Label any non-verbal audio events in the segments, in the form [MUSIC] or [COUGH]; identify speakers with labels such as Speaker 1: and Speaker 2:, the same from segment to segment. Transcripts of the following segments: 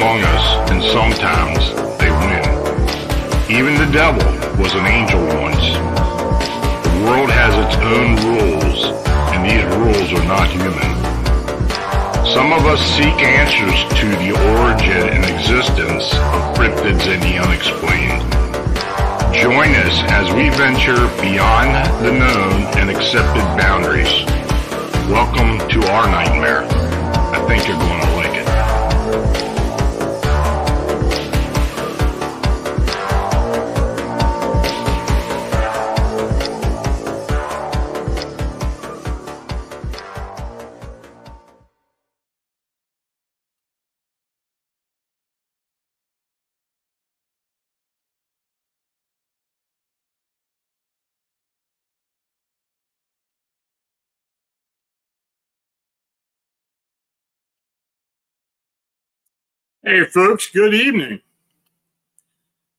Speaker 1: among us, and sometimes they win. Even the devil was an angel once. The world has its own rules, and these rules are not human. Some of us seek answers to the origin and existence of cryptids and the unexplained. Join us as we venture beyond the known and accepted boundaries. Welcome to our nightmare. I think you're going to
Speaker 2: Hey, folks, good evening.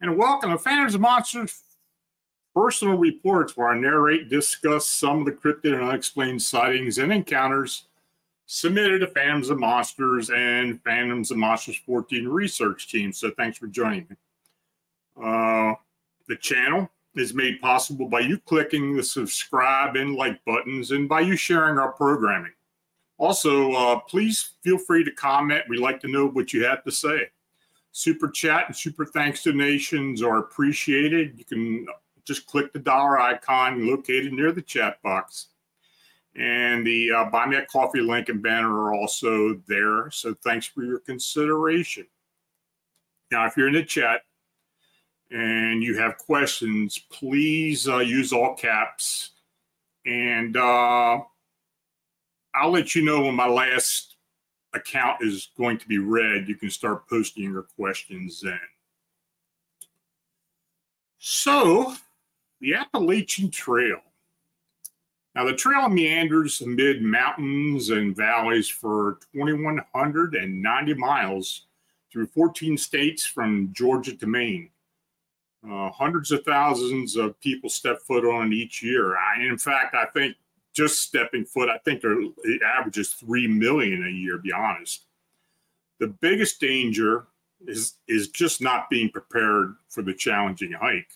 Speaker 2: And welcome to Phantoms and Monsters Personal Reports, where I narrate discuss some of the cryptid and unexplained sightings and encounters submitted to Phantoms and Monsters and Phantoms and Monsters Fortean research team. So thanks for joining me. Uh, the channel is made possible by you clicking the subscribe and like buttons and by you sharing our programming. Also, uh, please feel free to comment. We'd like to know what you have to say. Super chat and super thanks donations are appreciated. You can just click the dollar icon located near the chat box. And the uh, Buy Me a Coffee link and banner are also there. So thanks for your consideration. Now, if you're in the chat and you have questions, please uh, use all caps. And uh, I'll let you know when my last account is going to be read. You can start posting your questions then. So, the Appalachian Trail. Now, the trail meanders amid mountains and valleys for 2,190 miles through 14 states from Georgia to Maine. Uh, hundreds of thousands of people step foot on it each year. I, in fact, I think just stepping foot, I think their average is three million a year. Be honest, the biggest danger is is just not being prepared for the challenging hike.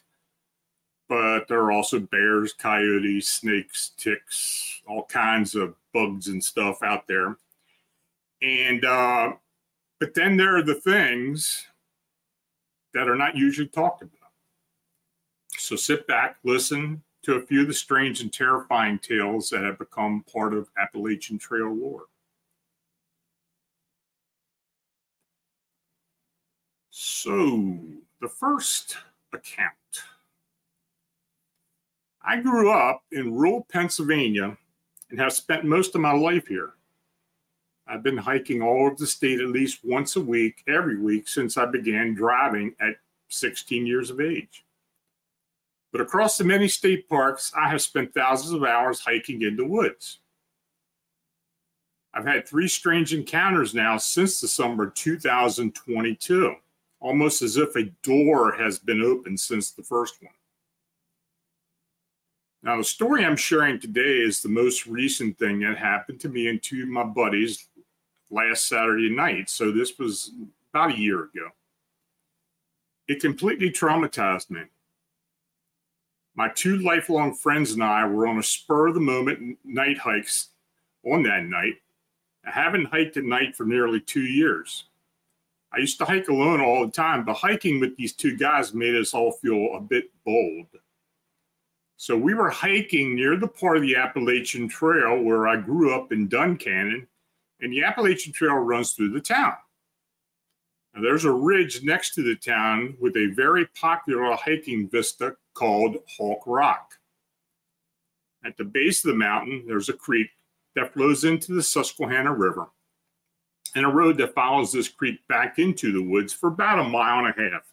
Speaker 2: But there are also bears, coyotes, snakes, ticks, all kinds of bugs and stuff out there. And uh, but then there are the things that are not usually talked about. So sit back, listen, to a few of the strange and terrifying tales that have become part of Appalachian Trail lore. So, the first account. I grew up in rural Pennsylvania and have spent most of my life here. I've been hiking all over the state at least once a week, every week, since I began driving at 16 years of age. But across the many state parks, I have spent thousands of hours hiking in the woods. I've had three strange encounters now since the summer 2022, almost as if a door has been opened since the first one. Now, the story I'm sharing today is the most recent thing that happened to me and two my buddies last Saturday night. So, this was about a year ago. It completely traumatized me. My two lifelong friends and I were on a spur of the moment night hikes on that night. I haven't hiked at night for nearly two years. I used to hike alone all the time, but hiking with these two guys made us all feel a bit bold. So we were hiking near the part of the Appalachian Trail where I grew up in Duncannon, and the Appalachian Trail runs through the town. Now, there's a ridge next to the town with a very popular hiking vista called Hawk Rock. At the base of the mountain, there's a creek that flows into the Susquehanna River and a road that follows this creek back into the woods for about a mile and a half.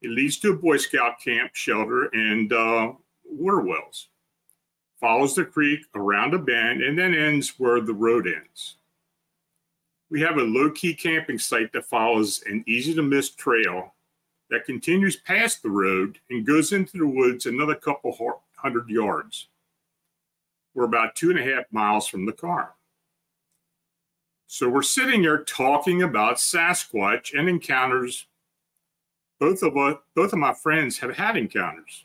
Speaker 2: It leads to a Boy Scout camp, shelter, and uh, water wells. Follows the creek around a bend and then ends where the road ends. We have a low key camping site that follows an easy to miss trail that continues past the road and goes into the woods another couple hundred yards. We're about two and a half miles from the car. So we're sitting here talking about Sasquatch and encounters. Both of us, both of my friends have had encounters.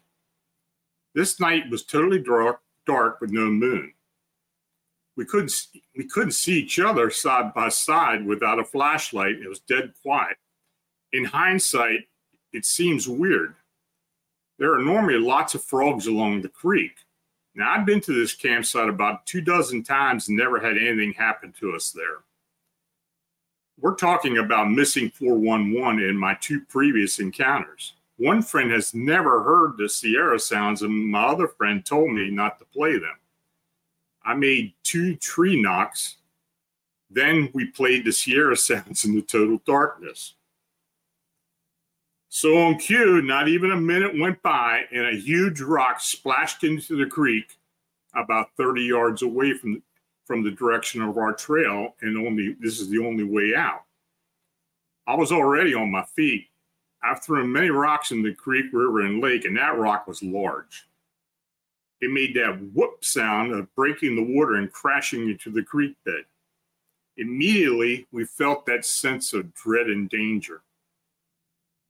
Speaker 2: This night was totally dark, dark with no moon. We couldn't we couldn't see each other side by side without a flashlight. It was dead quiet. In hindsight, it seems weird. There are normally lots of frogs along the creek. Now, I've been to this campsite about two dozen times and never had anything happen to us there we're talking about missing 411 in my two previous encounters. One friend has never heard the Sierra sounds, and my other friend told me not to play them. I made two tree knocks. Then we played the Sierra sounds in the total darkness. So on cue, not even a minute went by, and a huge rock splashed into the creek about 30 yards away from from the direction of our trail, and only this is the only way out. I was already on my feet. I've thrown many rocks in the creek, river, and lake, and that rock was large. It made that whoop sound of breaking the water and crashing into the creek bed. Immediately, we felt that sense of dread and danger.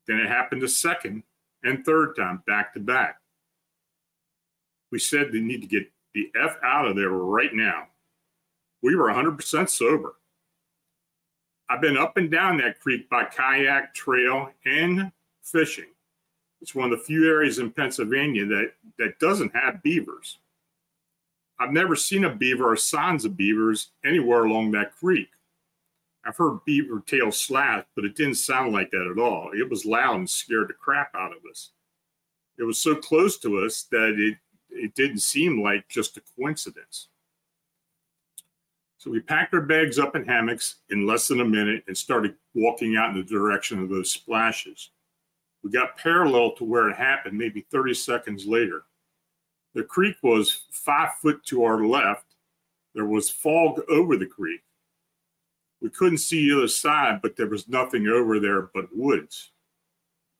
Speaker 2: Then it happened a second and third time, back to back. We said they need to get the F out of there right now we were 100% sober. I've been up and down that creek by kayak, trail, and fishing. It's one of the few areas in Pennsylvania that, that doesn't have beavers. I've never seen a beaver or signs of beavers anywhere along that creek. I've heard beaver tail slap, but it didn't sound like that at all. It was loud and scared the crap out of us. It was so close to us that it, it didn't seem like just a coincidence. So we packed our bags up in hammocks in less than a minute and started walking out in the direction of those splashes. We got parallel to where it happened maybe 30 seconds later. The creek was five foot to our left. There was fog over the creek. We couldn't see the other side, but there was nothing over there but woods.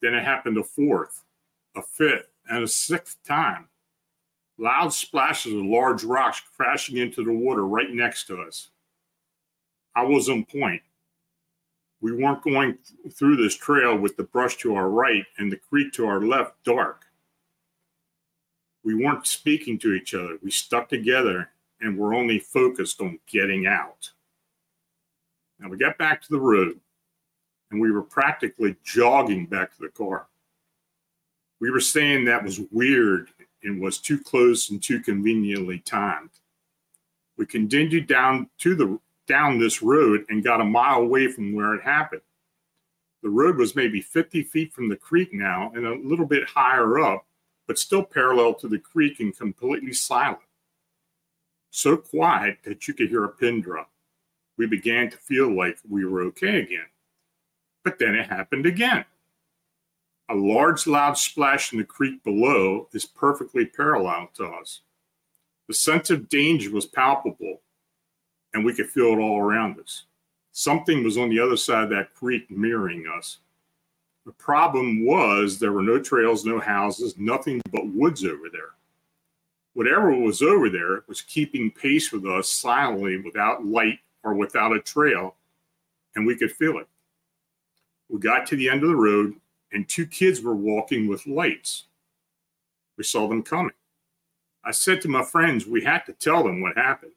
Speaker 2: Then it happened a fourth, a fifth, and a sixth time. Loud splashes of large rocks crashing into the water right next to us. I was on point. We weren't going through this trail with the brush to our right and the creek to our left dark. We weren't speaking to each other. We stuck together and were only focused on getting out. Now we got back to the road and we were practically jogging back to the car. We were saying that was weird and was too close and too conveniently timed. We continued down to the down this road and got a mile away from where it happened. The road was maybe 50 feet from the creek now and a little bit higher up, but still parallel to the creek and completely silent. So quiet that you could hear a pin drop. We began to feel like we were okay again. But then it happened again. A large, loud splash in the creek below is perfectly parallel to us. The sense of danger was palpable, and we could feel it all around us. Something was on the other side of that creek mirroring us. The problem was there were no trails, no houses, nothing but woods over there. Whatever was over there was keeping pace with us silently without light or without a trail, and we could feel it. We got to the end of the road and two kids were walking with lights. We saw them coming. I said to my friends, we had to tell them what happened.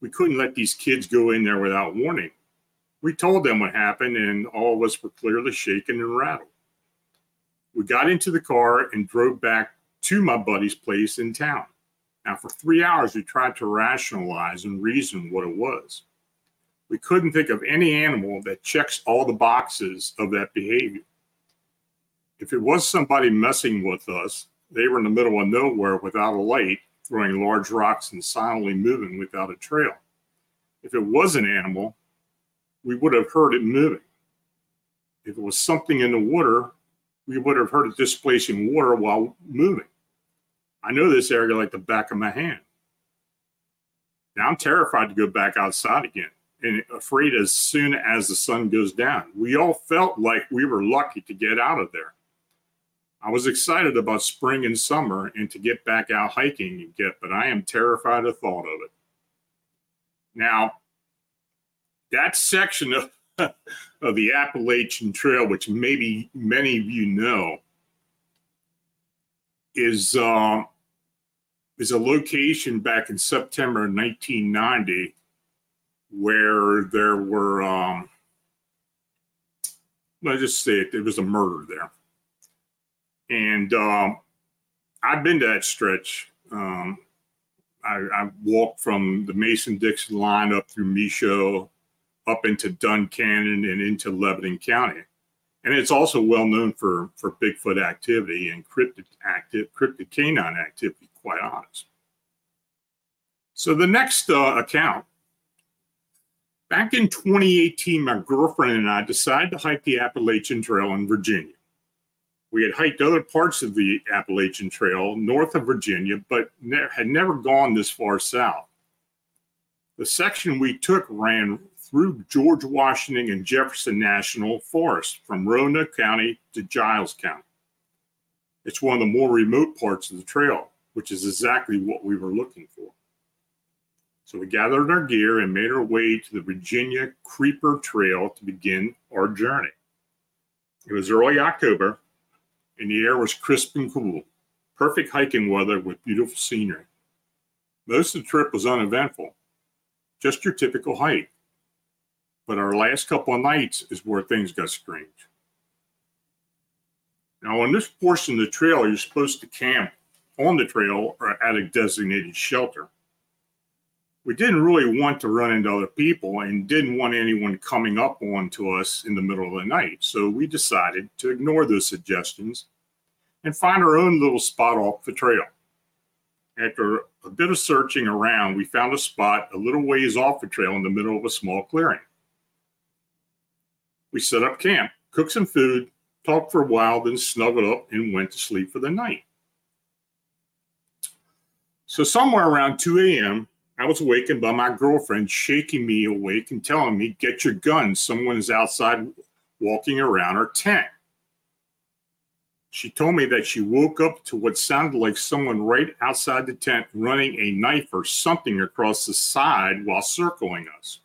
Speaker 2: We couldn't let these kids go in there without warning. We told them what happened, and all of us were clearly shaken and rattled. We got into the car and drove back to my buddy's place in town. Now, for three hours, we tried to rationalize and reason what it was. We couldn't think of any animal that checks all the boxes of that behavior if it was somebody messing with us, they were in the middle of nowhere without a light, throwing large rocks and silently moving without a trail. If it was an animal, we would have heard it moving. If it was something in the water, we would have heard it displacing water while moving. I know this area like the back of my hand. Now I'm terrified to go back outside again and afraid as soon as the sun goes down. We all felt like we were lucky to get out of there. I was excited about spring and summer and to get back out hiking and get, but I am terrified of the thought of it. Now, that section of, [LAUGHS] of the Appalachian Trail, which maybe many of you know, is um, is a location back in September 1990 where there were um, let's just say it, there was a murder there, and um, I've been to that stretch. Um, I, I walked from the Mason Dixon line up through Michaux, up into Duncannon, and into Lebanon County. And it's also well known for, for Bigfoot activity and cryptid active cryptid canine activity, quite honest. So the next uh, account, back in 2018, my girlfriend and I decided to hike the Appalachian Trail in Virginia. We had hiked other parts of the Appalachian Trail north of Virginia, but ne- had never gone this far south. The section we took ran through George Washington and Jefferson National Forest from Roanoke County to Giles County. It's one of the more remote parts of the trail, which is exactly what we were looking for. So we gathered our gear and made our way to the Virginia Creeper Trail to begin our journey. It was early October, and the air was crisp and cool. Perfect hiking weather with beautiful scenery. Most of the trip was uneventful, just your typical hike. But our last couple of nights is where things got strange. Now, on this portion of the trail, you're supposed to camp on the trail or at a designated shelter. We didn't really want to run into other people and didn't want anyone coming up onto us in the middle of the night. So we decided to ignore those suggestions and find our own little spot off the trail. After a bit of searching around, we found a spot a little ways off the trail in the middle of a small clearing. We set up camp, cooked some food, talked for a while, then snuggled up and went to sleep for the night. So, somewhere around 2 a.m., I was awakened by my girlfriend shaking me awake and telling me, Get your gun. Someone is outside walking around our tent. She told me that she woke up to what sounded like someone right outside the tent running a knife or something across the side while circling us.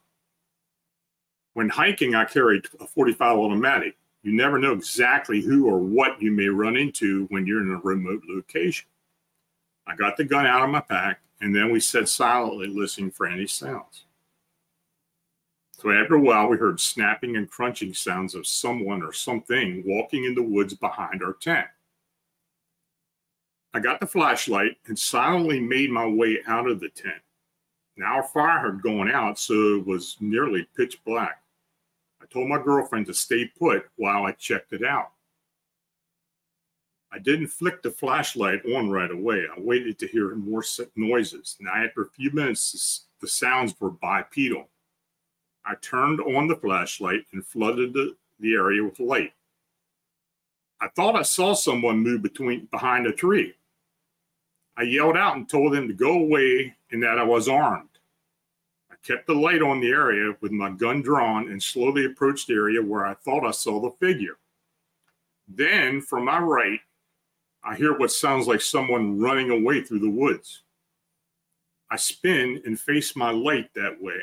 Speaker 2: When hiking, I carried a 45 automatic. You never know exactly who or what you may run into when you're in a remote location. I got the gun out of my pack, and then we sat silently listening for any sounds. So after a while, we heard snapping and crunching sounds of someone or something walking in the woods behind our tent. I got the flashlight and silently made my way out of the tent. Now our fire had gone out, so it was nearly pitch black. I told my girlfriend to stay put while I checked it out. I didn't flick the flashlight on right away. I waited to hear more noises. Now, after a few minutes, the sounds were bipedal. I turned on the flashlight and flooded the, the area with light. I thought I saw someone move between behind a tree. I yelled out and told them to go away and that I was armed. I kept the light on the area with my gun drawn and slowly approached the area where I thought I saw the figure. Then, from my right, I hear what sounds like someone running away through the woods. I spin and face my light that way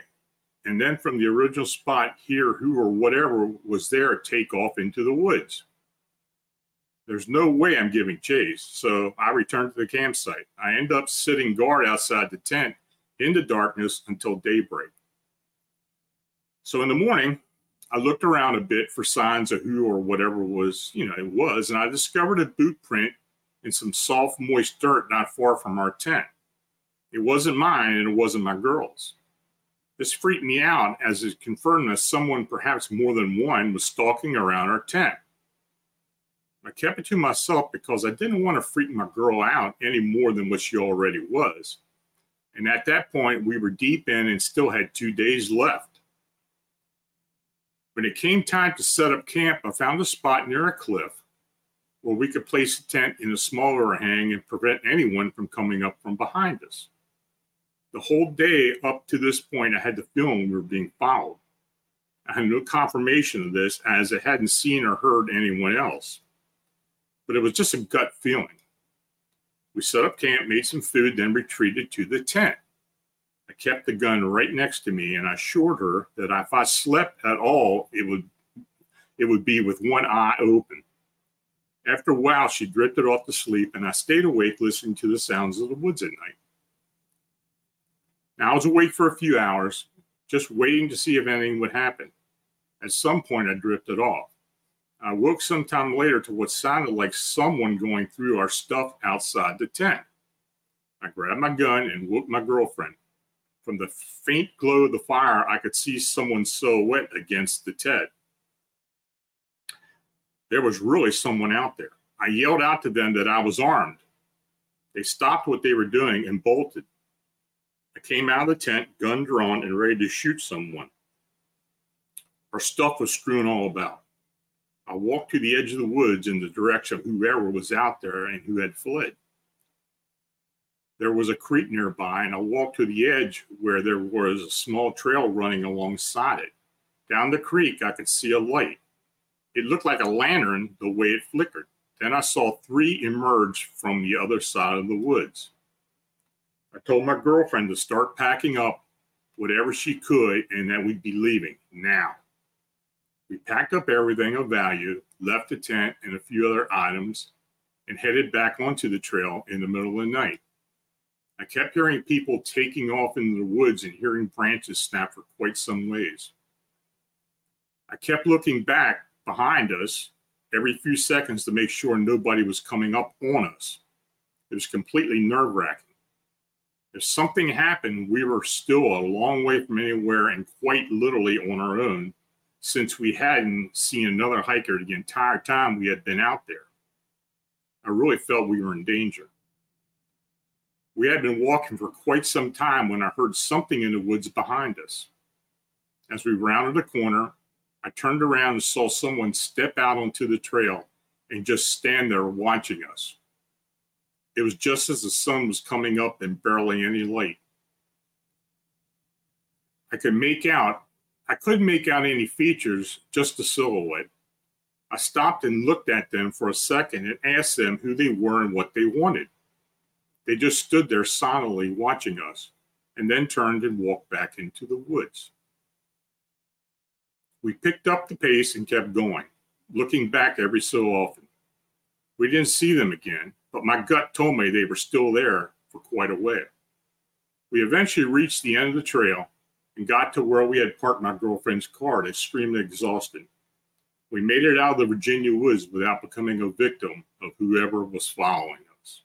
Speaker 2: and then from the original spot hear who or whatever was there take off into the woods. There's no way I'm giving chase, so I return to the campsite. I end up sitting guard outside the tent in the darkness until daybreak. So in the morning, I looked around a bit for signs of who or whatever was, you know, it was, and I discovered a boot print in some soft, moist dirt not far from our tent. It wasn't mine and it wasn't my girl's. This freaked me out as it confirmed that someone, perhaps more than one, was stalking around our tent. I kept it to myself because I didn't want to freak my girl out any more than what she already was. And at that point, we were deep in and still had two days left. When it came time to set up camp, I found a spot near a cliff where we could place a tent in a smaller hang and prevent anyone from coming up from behind us the whole day up to this point, I had the feeling we were being followed. I had no confirmation of this as I hadn't seen or heard anyone else. But it was just a gut feeling. We set up camp, made some food, then retreated to the tent. I kept the gun right next to me and I assured her that if I slept at all, it would it would be with one eye open. After a while, she drifted off to sleep, and I stayed awake listening to the sounds of the woods at night. Now, I was awake for a few hours, just waiting to see if anything would happen. At some point, I drifted off. I woke sometime later to what sounded like someone going through our stuff outside the tent. I grabbed my gun and woke my girlfriend. From the faint glow of the fire, I could see someone's silhouette against the tent. There was really someone out there. I yelled out to them that I was armed. They stopped what they were doing and bolted. I came out of the tent, gun drawn, and ready to shoot someone. Our stuff was strewn all about. I walked to the edge of the woods in the direction of whoever was out there and who had fled. There was a creek nearby, and I walked to the edge where there was a small trail running alongside it. Down the creek, I could see a light. It looked like a lantern the way it flickered. Then I saw three emerge from the other side of the woods. I told my girlfriend to start packing up whatever she could and that we'd be leaving now. We packed up everything of value, left the tent and a few other items, and headed back onto the trail in the middle of the night. I kept hearing people taking off into the woods and hearing branches snap for quite some ways. I kept looking back behind us every few seconds to make sure nobody was coming up on us. It was completely nerve wracking. If something happened, we were still a long way from anywhere and quite literally on our own since we hadn't seen another hiker the entire time we had been out there. I really felt we were in danger. We had been walking for quite some time when I heard something in the woods behind us. As we rounded a corner, I turned around and saw someone step out onto the trail and just stand there watching us. It was just as the sun was coming up and barely any light. I could make out I couldn't make out any features, just a silhouette. I stopped and looked at them for a second and asked them who they were and what they wanted. They just stood there silently watching us and then turned and walked back into the woods. We picked up the pace and kept going, looking back every so often. We didn't see them again, but my gut told me they were still there for quite a while. We eventually reached the end of the trail and got to where we had parked my girlfriend's car, extremely exhausted. We made it out of the Virginia woods without becoming a victim of whoever was following us.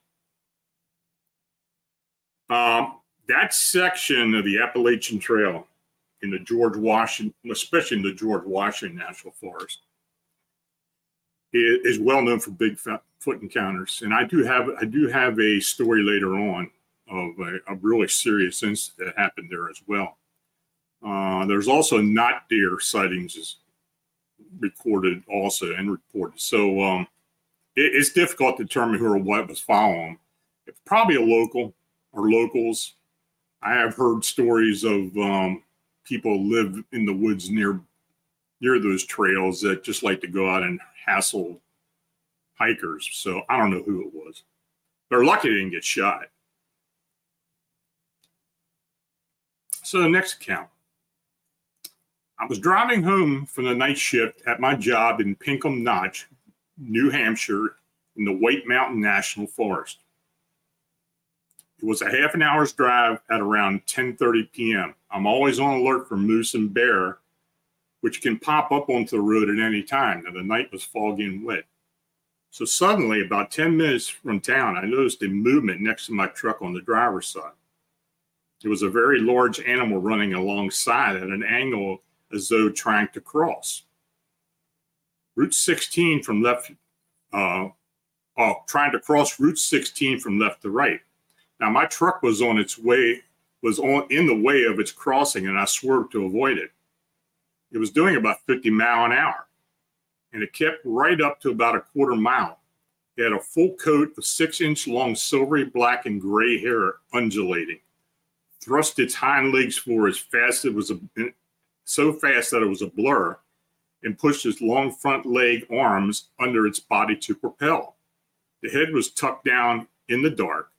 Speaker 2: Um, that section of the Appalachian Trail in the George Washington, especially in the George Washington National Forest, is well known for Bigfoot encounters. And I do have I do have a story later on of a, a really serious incident that happened there as well. Uh, there's also not deer sightings recorded also and reported. So um, it, it's difficult to determine who or what was following. It's probably a local or locals. I have heard stories of um, people live in the woods near near those trails that just like to go out and hassle hikers. So I don't know who it was. They're lucky they didn't get shot. So the next account. I was driving home from the night shift at my job in Pinkham Notch, New Hampshire, in the White Mountain National Forest. It was a half an hour's drive at around 10:30 p.m. I'm always on alert for moose and bear, which can pop up onto the road at any time. Now the night was foggy and wet. So suddenly, about 10 minutes from town, I noticed a movement next to my truck on the driver's side. It was a very large animal running alongside at an angle as though trying to cross. Route 16 from left, uh, oh, trying to cross Route 16 from left to right. Now my truck was on its way, was on in the way of its crossing, and I swerved to avoid it. It was doing about 50 mile an hour, and it kept right up to about a quarter mile. It had a full coat of six inch long silvery black and gray hair undulating. Thrust its hind legs forward as fast as it was a, so fast that it was a blur and pushed its long front leg arms under its body to propel. The head was tucked down in the dark.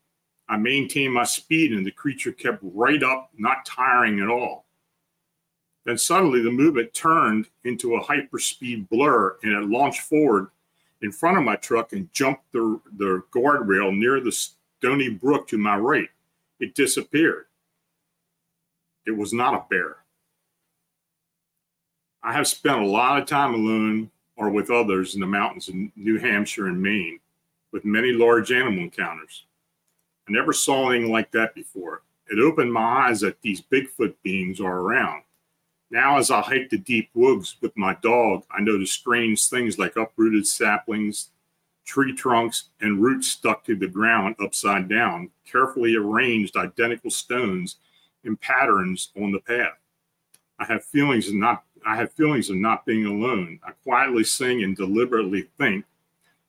Speaker 2: I maintained my speed and the creature kept right up, not tiring at all. Then suddenly the movement turned into a hyperspeed blur and it launched forward in front of my truck and jumped the, the guardrail near the stony brook to my right. It disappeared. It was not a bear. I have spent a lot of time alone or with others in the mountains in New Hampshire and Maine with many large animal encounters. I never saw anything like that before. It opened my eyes that these Bigfoot beings are around. Now, as I hike the deep woods with my dog, I notice strange things like uprooted saplings, tree trunks, and roots stuck to the ground upside down, carefully arranged identical stones in patterns on the path. I have feelings of not I have feelings of not being alone. I quietly sing and deliberately think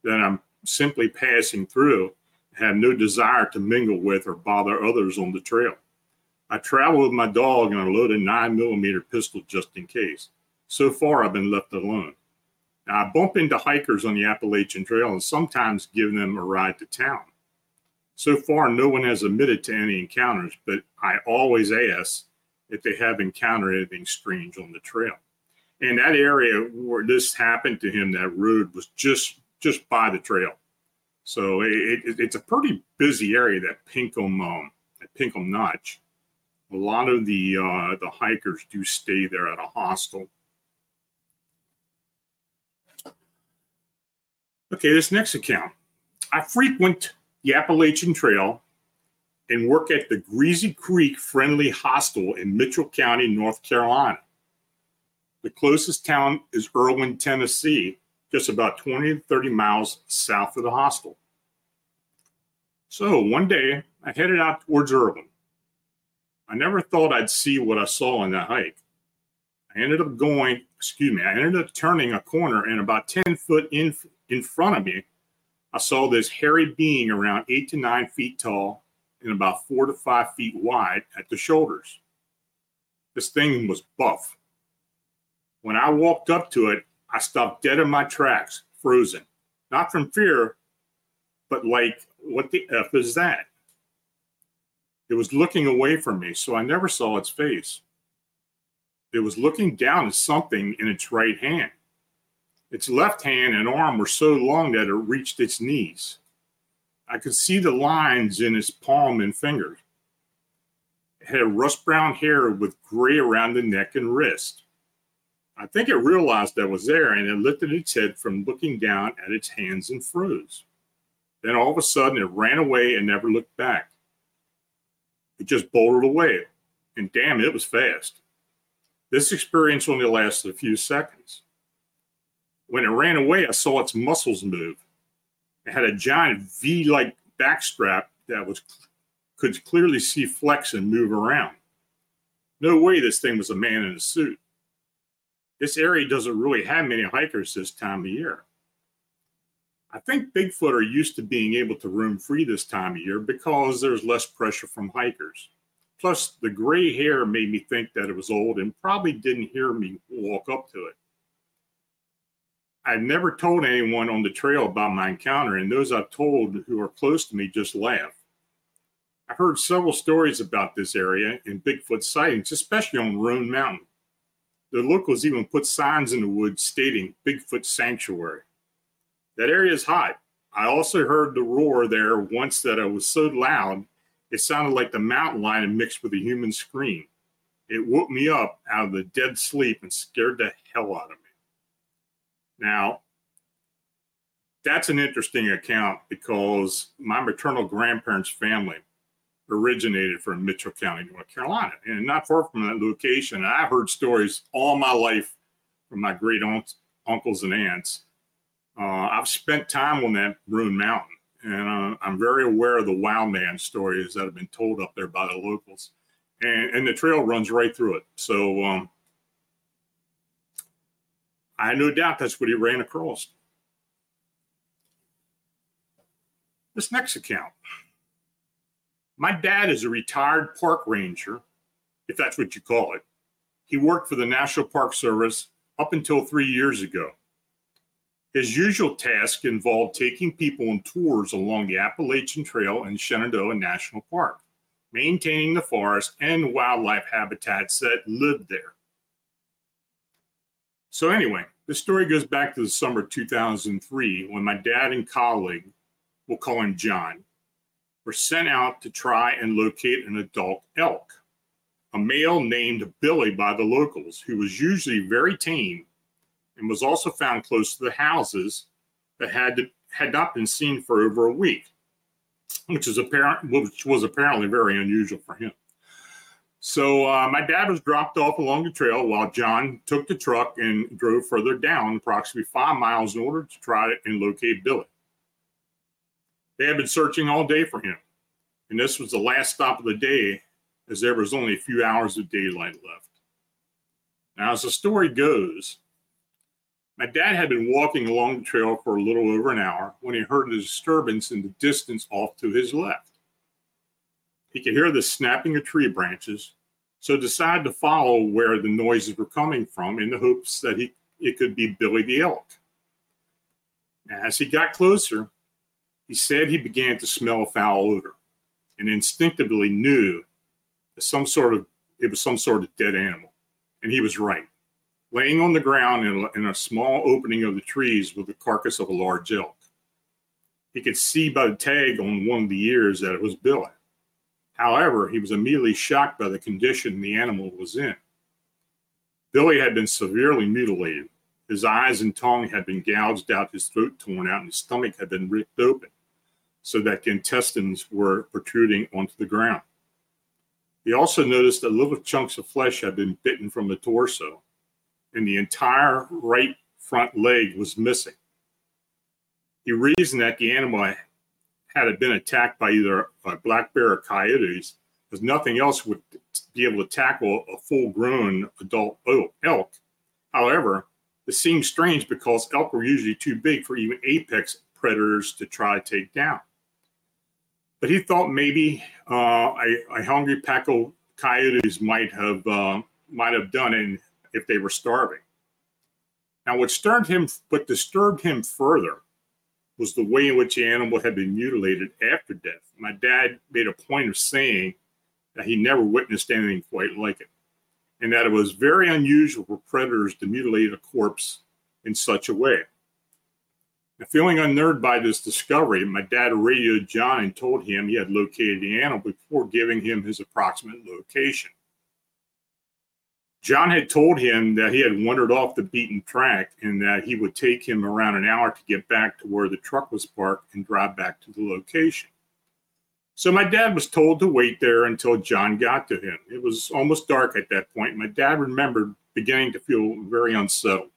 Speaker 2: that I'm simply passing through, have no desire to mingle with or bother others on the trail. I travel with my dog and I load a loaded nine millimeter pistol just in case. So far, I've been left alone. Now, I bump into hikers on the Appalachian Trail and sometimes give them a ride to town. So far, no one has admitted to any encounters, but I always ask if they have encountered anything strange on the trail. And that area where this happened to him, that road was just just by the trail. So it, it, it's a pretty busy area, that Pinkham, um, that Pinkham Notch. A lot of the uh, the hikers do stay there at a hostel. Okay, this next account. I frequent the Appalachian Trail and work at the Greasy Creek Friendly Hostel in Mitchell County, North Carolina. The closest town is Erwin, Tennessee, just about 20 to 30 miles south of the hostel. So one day I headed out towards Erwin. I never thought I'd see what I saw on that hike. I ended up going, excuse me, I ended up turning a corner and about 10 foot in, in front of me, I saw this hairy being around eight to nine feet tall and about four to five feet wide at the shoulders. This thing was buff. When I walked up to it, I stopped dead in my tracks, frozen. Not from fear, but like, what the F is that? It was looking away from me, so I never saw its face. It was looking down at something in its right hand. Its left hand and arm were so long that it reached its knees. I could see the lines in its palm and fingers. It had rust brown hair with gray around the neck and wrist. I think it realized I was there and it lifted its head from looking down at its hands and froze. Then all of a sudden it ran away and never looked back. It just bolted away, and damn, it was fast. This experience only lasted a few seconds. When it ran away, I saw its muscles move. It had a giant V-like backstrap that was could clearly see flex and move around. No way this thing was a man in a suit. This area doesn't really have many hikers this time of year. I think Bigfoot are used to being able to roam free this time of year because there's less pressure from hikers. Plus, the gray hair made me think that it was old and probably didn't hear me walk up to it. I've never told anyone on the trail about my encounter, and those I've told who are close to me just laugh. I've heard several stories about this area and Bigfoot sightings, especially on Roan Mountain. The locals even put signs in the woods stating Bigfoot Sanctuary. That area is hot. I also heard the roar there once that it was so loud it sounded like the mountain lion mixed with a human scream. It woke me up out of the dead sleep and scared the hell out of me. Now, that's an interesting account because my maternal grandparents' family originated from Mitchell County, North Carolina, and not far from that location. I've heard stories all my life from my great aunts, uncles and aunts. Uh, I've spent time on that Roan Mountain, and uh, I'm very aware of the wild man stories that have been told up there by the locals. And, and the trail runs right through it. So um, I no doubt that's what he ran across. This next account. My dad is a retired park ranger, if that's what you call it. He worked for the National Park Service up until three years ago. His usual task involved taking people on tours along the Appalachian Trail and Shenandoah National Park, maintaining the forest and wildlife habitats that lived there. So, anyway, the story goes back to the summer 2003 when my dad and colleague, we'll call him John, were sent out to try and locate an adult elk, a male named Billy by the locals, who was usually very tame and was also found close to the houses that had to, had not been seen for over a week, which is apparent which was apparently very unusual for him. So uh, my dad was dropped off along the trail while John took the truck and drove further down, approximately five miles, in order to try and locate Billy. They had been searching all day for him, and this was the last stop of the day, as there was only a few hours of daylight left. Now, as the story goes, my dad had been walking along the trail for a little over an hour when he heard a disturbance in the distance off to his left. He could hear the snapping of tree branches, so decided to follow where the noises were coming from in the hopes that he, it could be Billy the elk. As he got closer, he said he began to smell a foul odor and instinctively knew that some sort of it was some sort of dead animal. And he was right laying on the ground in a, in a small opening of the trees was the carcass of a large elk. He could see by the tag on one of the ears that it was Billy. However, he was immediately shocked by the condition the animal was in. Billy had been severely mutilated. His eyes and tongue had been gouged out, his throat torn out, and his stomach had been ripped open so that the intestines were protruding onto the ground. He also noticed that little chunks of flesh had been bitten from the torso, and the entire right front leg was missing. He reasoned that the animal had been attacked by either a black bear or coyotes, as nothing else would be able to tackle a full grown adult elk. However, this seemed strange because elk were usually too big for even apex predators to try to take down. But he thought maybe uh, a, a, hungry pack of coyotes might have uh, might have done it if they were starving. Now, what disturbed him, what disturbed him further was the way in which the animal had been mutilated after death. My dad made a point of saying that he never witnessed anything quite like it, and that it was very unusual for predators to mutilate a corpse in such a way. Feeling unnerved by this discovery, my dad radioed John and told him he had located the animal before giving him his approximate location. John had told him that he had wandered off the beaten track and that he would take him around an hour to get back to where the truck was parked and drive back to the location. So my dad was told to wait there until John got to him. It was almost dark at that point. My dad remembered beginning to feel very unsettled.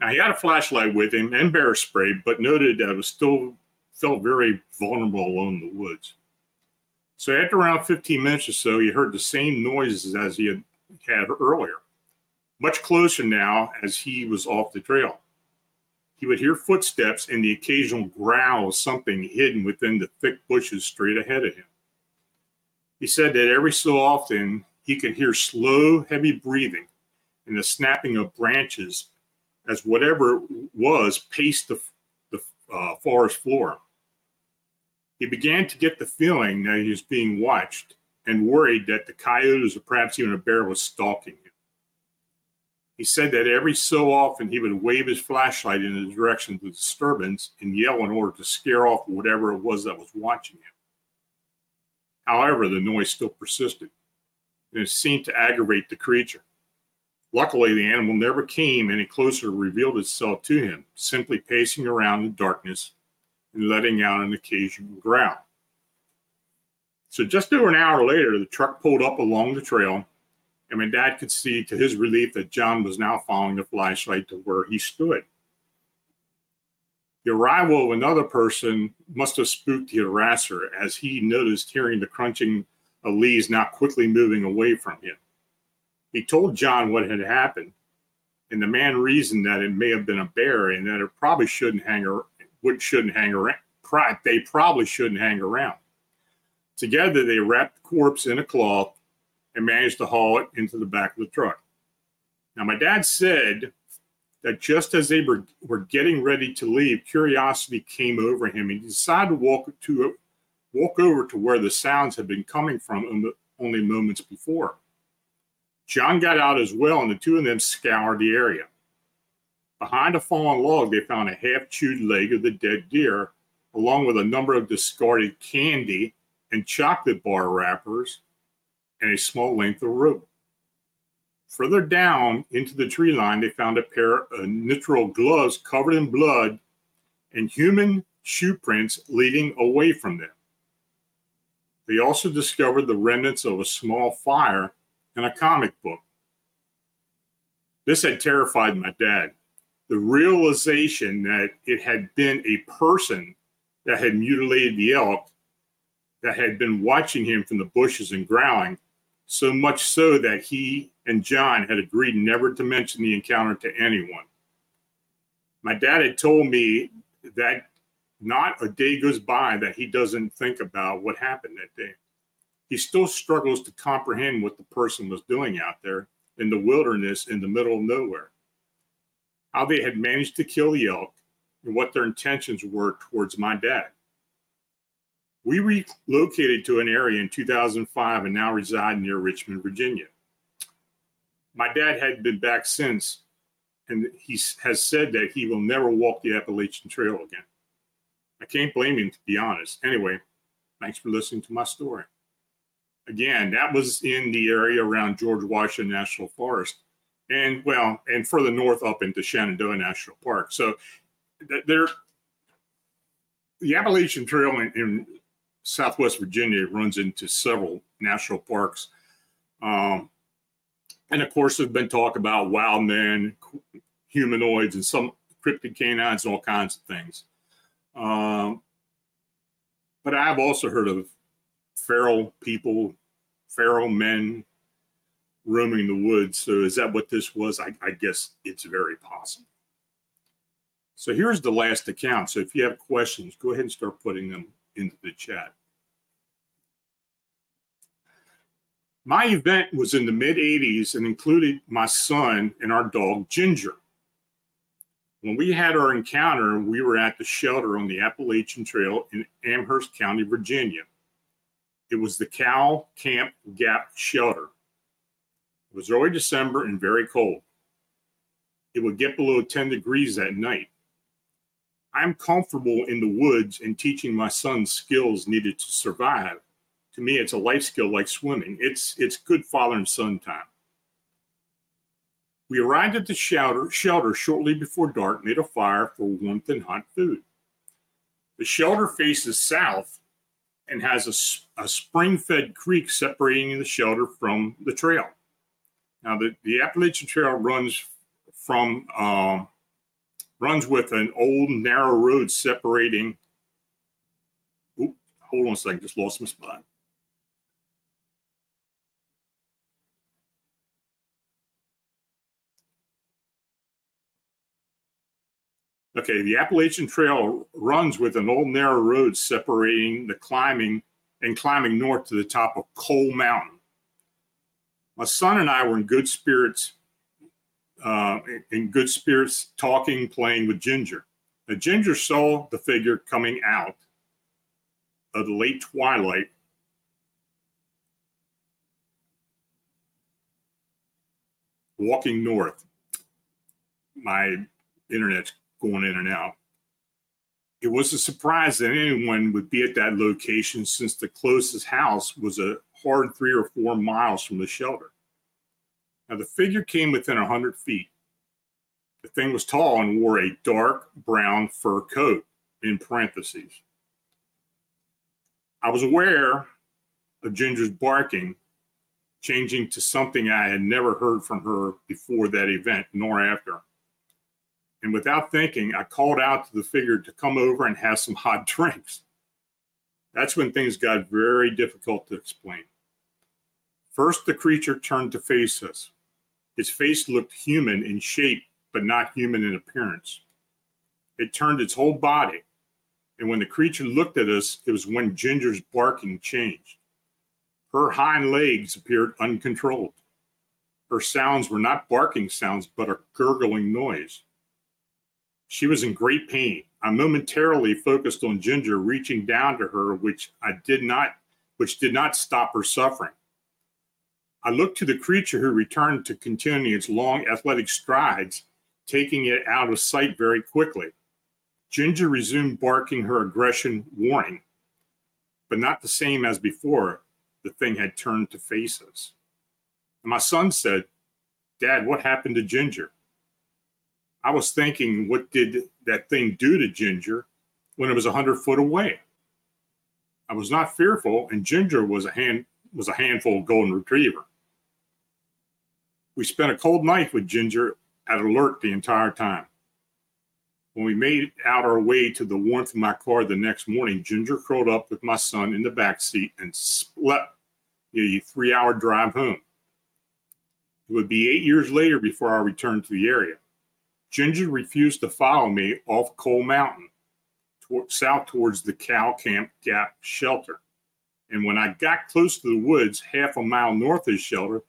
Speaker 2: Now he had a flashlight with him and bear spray, but noted that it was still felt very vulnerable alone in the woods. So after around 15 minutes or so, he heard the same noises as he had had earlier. Much closer now as he was off the trail. He would hear footsteps and the occasional growl of something hidden within the thick bushes straight ahead of him. He said that every so often he could hear slow, heavy breathing and the snapping of branches as whatever it was paced the, the uh, forest floor. He began to get the feeling that he was being watched and worried that the coyotes or perhaps even a bear was stalking him. He said that every so often he would wave his flashlight in the direction of the disturbance and yell in order to scare off whatever it was that was watching him. However, the noise still persisted, and it seemed to aggravate the creature. Luckily, the animal never came any closer revealed itself to him, simply pacing around in darkness and letting out an occasional growl. So just over an hour later, the truck pulled up along the trail, and my dad could see to his relief that John was now following the flashlight to where he stood. The arrival of another person must have spooked the harasser as he noticed hearing the crunching of leaves now quickly moving away from him. He told John what had happened, and the man reasoned that it may have been a bear and that it probably shouldn't hang around. Shouldn't hang around. They probably shouldn't hang around. Together, they wrapped the corpse in a cloth and managed to haul it into the back of the truck. Now, my dad said that just as they were, were getting ready to leave, curiosity came over him and he decided to walk to walk over to where the sounds had been coming from only moments before. John got out as well, and the two of them scoured the area. Behind a fallen log, they found a half chewed leg of the dead deer, along with a number of discarded candy and chocolate bar wrappers and a small length of rope. Further down into the tree line, they found a pair of nitrile gloves covered in blood and human shoe prints leading away from them. They also discovered the remnants of a small fire and a comic book. This had terrified my dad. The realization that it had been a person that had mutilated the elk that had been watching him from the bushes and growling, so much so that he and John had agreed never to mention the encounter to anyone. My dad had told me that not a day goes by that he doesn't think about what happened that day. He still struggles to comprehend what the person was doing out there in the wilderness in the middle of nowhere. How they had managed to kill the elk and what their intentions were towards my dad. We relocated to an area in 2005 and now reside near Richmond, Virginia. My dad had been back since, and he has said that he will never walk the Appalachian Trail again. I can't blame him, to be honest. Anyway, thanks for listening to my story. Again, that was in the area around George Washington National Forest, and well, and further north up into Shenandoah National Park. So there, the Appalachian Trail in, in Southwest Virginia runs into several national parks. Um, and of course, there's been talk about wild men, humanoids, and some cryptid canines, and all kinds of things. Um, but I've also heard of feral people, feral men roaming the woods. So is that what this was? I, I guess it's very possible. So here's the last account. So if you have questions, go ahead and start putting them into the chat. My event was in the mid 80s and included my son and our dog Ginger. When we had our encounter, we were at the shelter on the Appalachian Trail in Amherst County, Virginia. It was the Cow Camp Gap Shelter. It was early December and very cold. It would get below 10 degrees at night. I'm comfortable in the woods and teaching my son skills needed to survive. To me, it's a life skill like swimming. It's it's good father and son time. We arrived at the shelter, shelter shortly before dark, made a fire for warmth and hot food. The shelter faces south and has a, a spring fed creek separating the shelter from the trail. Now, the, the Appalachian Trail runs from um, runs with an old narrow road separating. Hold on a second, just lost my spot. Okay, the Appalachian Trail runs with an old narrow road separating the climbing and climbing north to the top of Cold Mountain. My son and I were in good spirits, uh, in good spirits, talking, playing with Ginger. Now, Ginger saw the figure coming out of the late twilight. Walking north. My internet's going in and out. It was a surprise that anyone would be at that location since the closest house was a hard three or four miles from the shelter. Now, the figure came within a 100 feet. The thing was tall and wore a dark brown fur coat, in parentheses. I was aware of Ginger's barking changing to something I had never heard from her before that event, nor after. And without thinking, I called out to the figure to come over and have some hot [LAUGHS] drinks. That's when things got very difficult to explain. First, the creature turned to face us. Its face looked human in shape, but not human in appearance. It turned its whole body. And when the creature looked at us, it was when Ginger's barking changed. Her hind legs appeared uncontrolled. Her sounds were not barking sounds, but a gurgling noise. She was in great pain. I momentarily focused on Ginger reaching down to her, which I did not, which did not stop her suffering. I looked to the creature who returned to continue its long athletic strides, taking it out of sight very quickly. Ginger resumed barking her aggression warning, but not the same as before. The thing had turned to face us. And my son said, Dad, what happened to Ginger? I was thinking, what did that thing do to Ginger when it was 100 foot away? I was not fearful, and Ginger was a hand was a handful of golden retriever. We spent a cold night with Ginger at alert the entire time. When we made out our way to the warmth of my car the next morning, Ginger curled up with my son in the back seat and slept the three hour drive home. It would be eight years later before I returned to the area. Ginger refused to follow me off Cold Mountain, toward, south towards the Cow Camp Gap shelter. And when I got close to the woods, half a mile north of the shelter,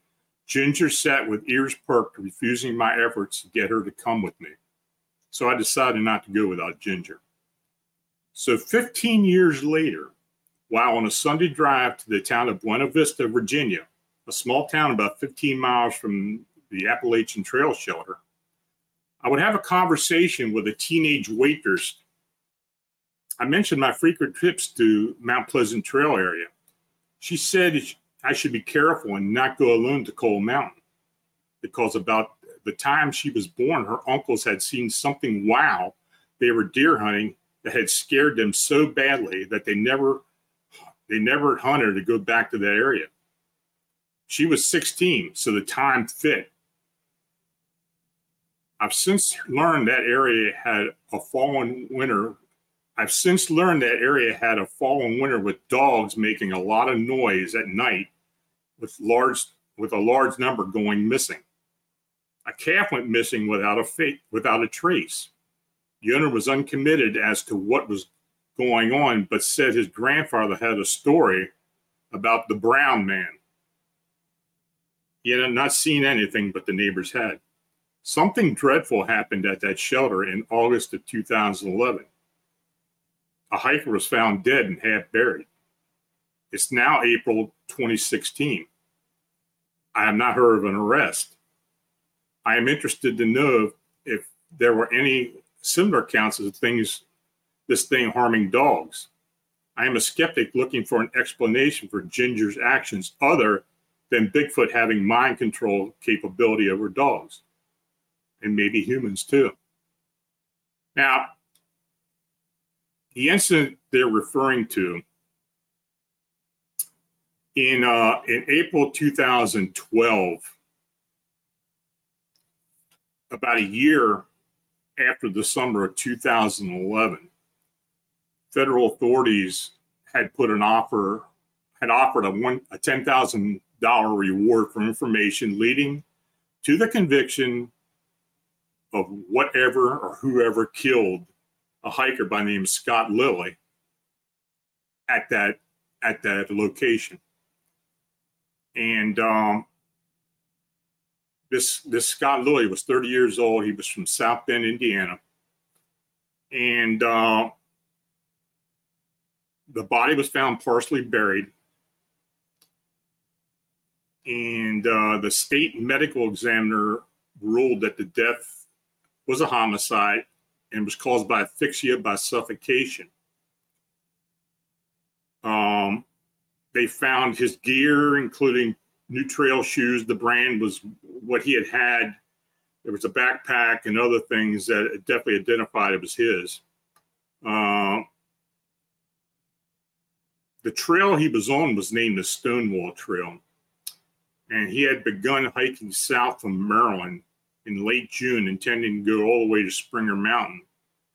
Speaker 2: Ginger sat with ears perked, refusing my efforts to get her to come with me. So I decided not to go without Ginger. So 15 years later, while on a Sunday drive to the town of Buena Vista, Virginia, a small town about 15 miles from the Appalachian Trail Shelter, I would have a conversation with a teenage waitress. I mentioned my frequent trips to Mount Pleasant Trail area. She said I should be careful and not go alone to Cold Mountain because about the time she was born, her uncles had seen something wow. They were deer hunting that had scared them so badly that they never they never hunted to go back to that area. She was 16, so the time fit. I've since learned that area had a fallen winter. I've since learned that area had a fallen winter with dogs making a lot of noise at night with large with a large number going missing. A calf went missing without a fate, without a trace. The owner was uncommitted as to what was going on, but said his grandfather had a story about the brown man. He had not seen anything, but the neighbors had. Something dreadful happened at that shelter in August of 2011. A hiker was found dead and half buried. It's now April 2016. I have not heard of an arrest. I am interested to know if, there were any similar accounts of things, this thing harming dogs. I am a skeptic looking for an explanation for Ginger's actions other than Bigfoot having mind control capability over dogs and maybe humans too. Now, the incident they're referring to in uh, in April 2012, about a year after the summer of 2011, federal authorities had put an offer had offered a one a ten thousand dollar reward for information leading to the conviction of whatever or whoever killed a hiker by name Scott Lilly at that at that location. And um, this this Scott Lilly was 30 years old. He was from South Bend, Indiana, and uh, the body was found partially buried. And uh, the state medical examiner ruled that the death was a homicide and was caused by asphyxia by suffocation. Um, they found his gear, including new trail shoes. The brand was what he had had. There was a backpack and other things that definitely identified it was his. Uh, the trail he was on was named the Stonewall Trail. And he had begun hiking south from Maryland in late June, intending to go all the way to Springer Mountain,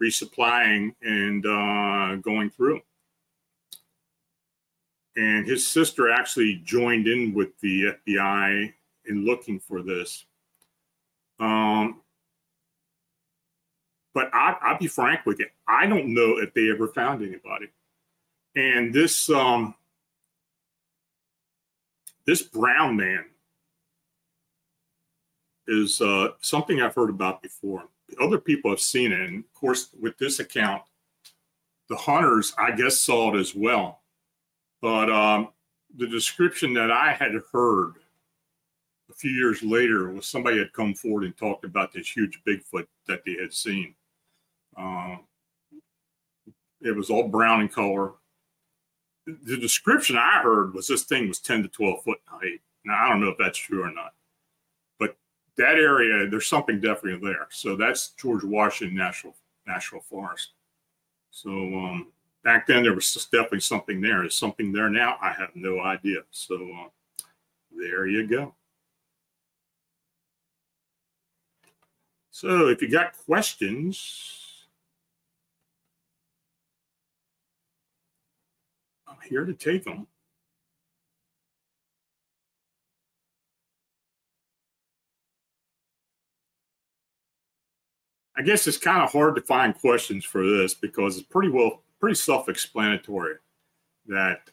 Speaker 2: resupplying and uh, going through and his sister actually joined in with the FBI in looking for this. Um, but I, will be frank with you, I don't know if they ever found anybody. And this um, this brown man is uh, something I've heard about before. other people have seen it. And of course, with this account, the hunters, I guess, saw it as well. But um, the description that I had heard a few years later was somebody had come forward and talked about this huge Bigfoot that they had seen. Uh, it was all brown in color. The description I heard was this thing was 10 to 12 foot in height. Now, I don't know if that's true or not, that area, there's something definitely there. So that's George Washington National National Forest. So um, back then, there was definitely something there. Is something there now? I have no idea. So uh, there you go. So if you got questions, I'm here to take them. I guess it's kind of hard to find questions for this because it's pretty well pretty self-explanatory that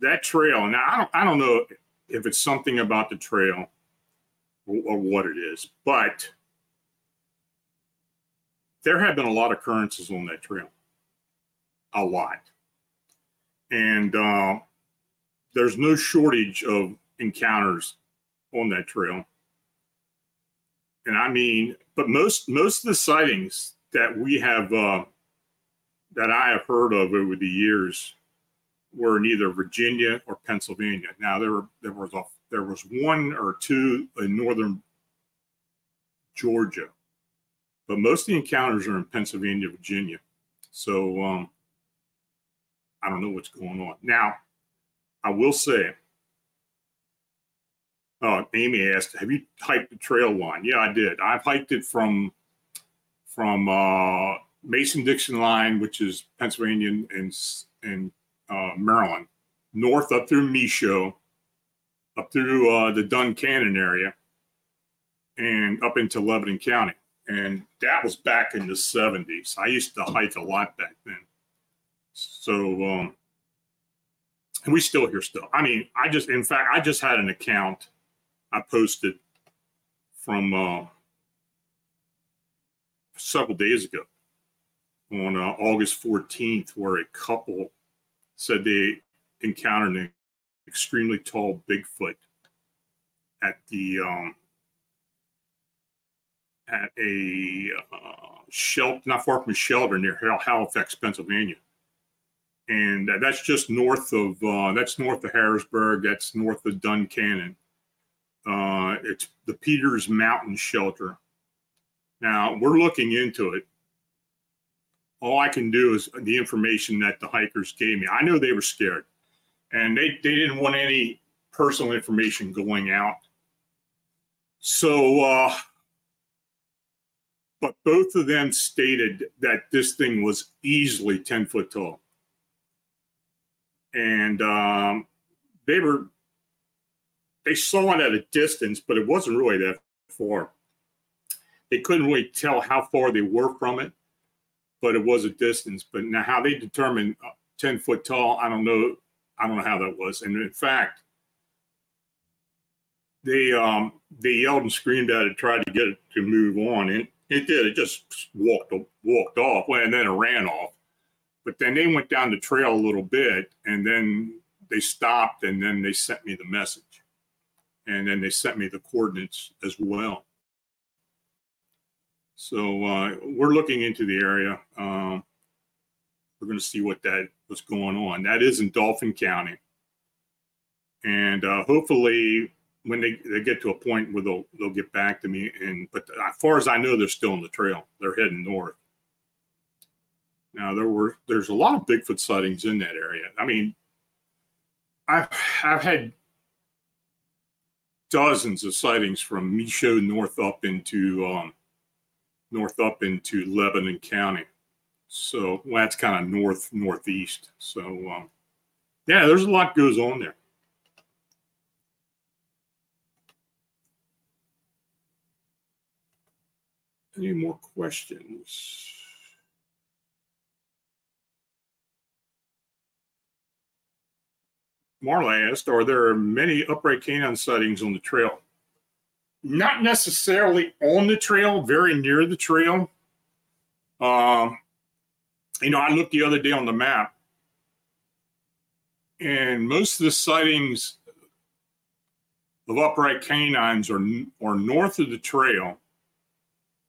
Speaker 2: that trail. Now I don't I don't know if it's something about the trail or what it is, but there have been a lot of occurrences on that trail, a lot, and uh, there's no shortage of encounters on that trail. And I mean, but most most of the sightings that we have uh, that I have heard of over the years were in either Virginia or Pennsylvania. Now there were, there was a there was one or two in northern Georgia, but most of the encounters are in Pennsylvania, Virginia. So um, I don't know what's going on. Now, I will say, uh, Amy asked, "Have you hiked the trail line?" Yeah, I did. I've hiked it from from uh, Mason Dixon line, which is Pennsylvania and and uh, Maryland, north up through Michaux, up through uh, the Duncannon area, and up into Lebanon County. And that was back in the 70s. I used to hike a lot back then. So, um, and we still hear stuff. I mean, I just, in fact, I just had an account I posted from uh, several days ago on uh, August 14th, where a couple said they encountered an extremely tall Bigfoot at the um, at a uh, shelter not far from a shelter near Halifax, Pennsylvania, and that's just north of uh, that's north of Harrisburg. That's north of Duncannon. Uh, it's the Peters Mountain Shelter. Now we're looking into it. All I can do is the information that the hikers gave me. I know they were scared and they, they didn't want any personal information going out. So, uh, but both of them stated that this thing was easily 10 foot tall. And um, they were, they saw it at a distance, but it wasn't really that far. They couldn't really tell how far they were from it, but it was a distance. But now, how they determined uh, 10 foot tall, I don't know I don't know how that was. And in fact, they um, they yelled and screamed at it, tried to get it to move on, and it did. It just walked walked off, and then it ran off. But then they went down the trail a little bit, and then they stopped, and then they sent me the message, and then they sent me the coordinates as well. So uh, we're looking into the area. Um, we're going to see what that was going on. That is in Dauphin County, and uh, hopefully, when they, they get to a point where they'll they'll get back to me. And but as far as I know, they're still on the trail. They're heading north. Now there were there's a lot of Bigfoot sightings in that area. I mean, I've I've had dozens of sightings from Michaux north up into um, north up into Lebanon County. So well, that's kind of north northeast. So um, yeah, there's a lot goes on there. Any more questions? Marla asked, are there are many upright canine sightings on the trail? not necessarily on the trail, very near the trail. Um, you know, I looked the other day on the map, and most of the sightings of upright canines are are north of the trail,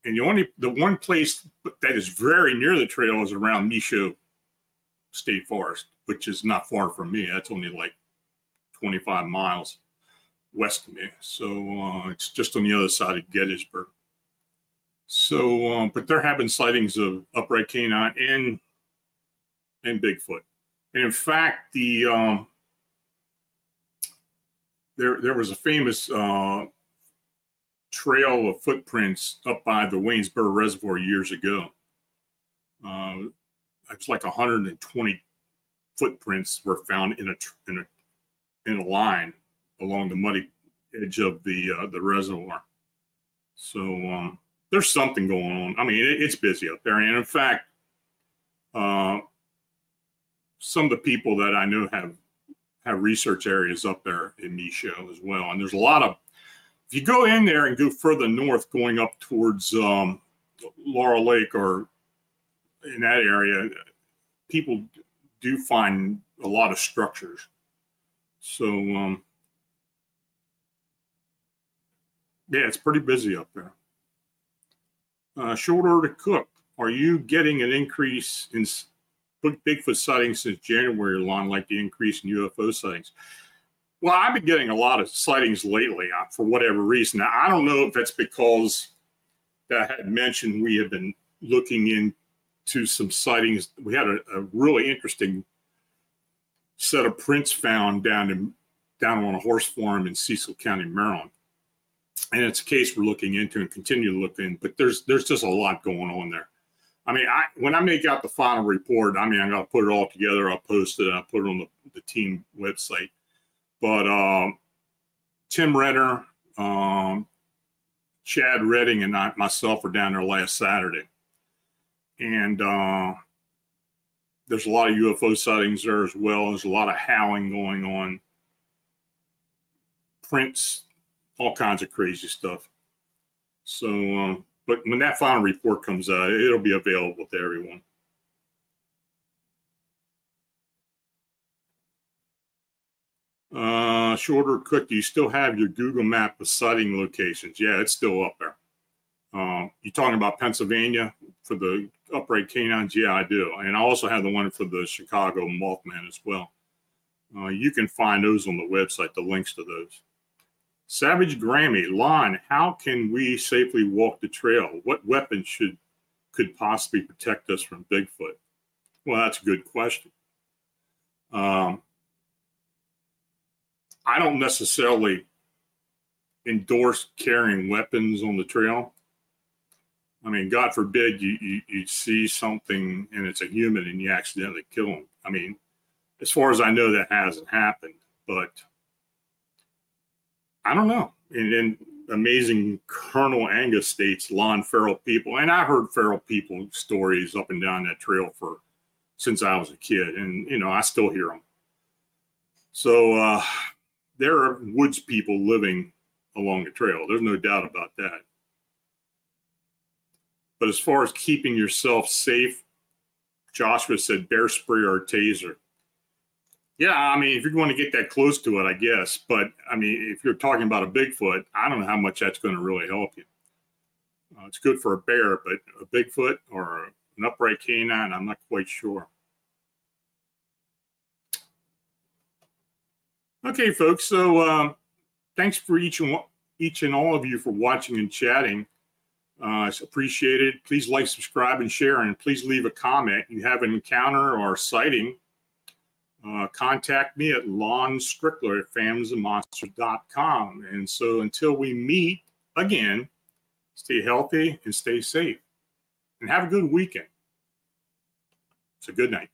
Speaker 2: and the only the one place that is very near the trail is around Michaux State Forest, which is not far from me. That's only like 25 miles west of me. So uh, it's just on the other side of Gettysburg. So, um, but there have been sightings of upright canine and and Bigfoot. And in fact, the um, there there was a famous uh, trail of footprints up by the Waynesboro Reservoir years ago. Uh, it's like 120 footprints were found in a in a in a line along the muddy edge of the uh, the reservoir. So um, there's something going on. I mean, it, it's busy up there, and in fact, uh, some of the people that I know have have research areas up there in Michaux as well. And there's a lot of if you go in there and go further north, going up towards um, Laurel Lake or in that area, people do find a lot of structures. So um, yeah, it's pretty busy up there. Uh, short order cook. Are you getting an increase in Bigfoot sightings since January long, like the increase in UFO sightings? Well, I've been getting a lot of sightings lately uh, for whatever reason. Now, I don't know if that's because that I had mentioned we have been looking into some sightings. We had a, a really interesting set of prints found down in down on a horse farm in Cecil County, Maryland. And it's a case we're looking into and continue to look in, but there's there's just a lot going on there. I mean, I when I make out the final report, I mean, I'm gonna put it all together. I'll post it. I'll put it on the, the team website. But um, Tim Renner, um, Chad Redding, and I, myself were down there last Saturday, and uh, there's a lot of UFO sightings there as well. There's a lot of howling going on. Prints, all kinds of crazy stuff. So. Um, but when that final report comes out, it'll be available to everyone. Uh, shorter quick, do you still have your Google map of sighting locations? Yeah, it's still up there. Uh, you talking about Pennsylvania for the upright canines? Yeah, I do. And I also have the one for the Chicago Mothman as well. Uh, you can find those on the website, the links to those. Savage Grammy, Lon, how can we safely walk the trail? What weapons should could possibly protect us from Bigfoot? Well, that's a good question. Um, I don't necessarily endorse carrying weapons on the trail. I mean, God forbid you, you, you see something and it's a human and you accidentally kill him. I mean, as far as I know, that hasn't happened, but I don't know. And, and amazing Colonel Angus states Lon feral people, and I heard feral people stories up and down that trail for since I was a kid, and you know I still hear them. So uh, there are woods people living along the trail. There's no doubt about that. But as far as keeping yourself safe, Joshua said bear spray or taser. Yeah, I mean, if you're going to get that close to it, I guess. But I mean, if you're talking about a Bigfoot, I don't know how much that's going to really help you. Uh, it's good for a bear, but a Bigfoot or an upright canine, I'm not quite sure. Okay, folks. So um, thanks for each and each and all of you for watching and chatting. Uh, it's appreciated. Please like, subscribe, and share, and please leave a comment. You have an encounter or sighting uh, contact me at Lon Strickler at phantomsandmonsters.com. And so until we meet again, stay healthy and stay safe and have a good weekend. It's a good night.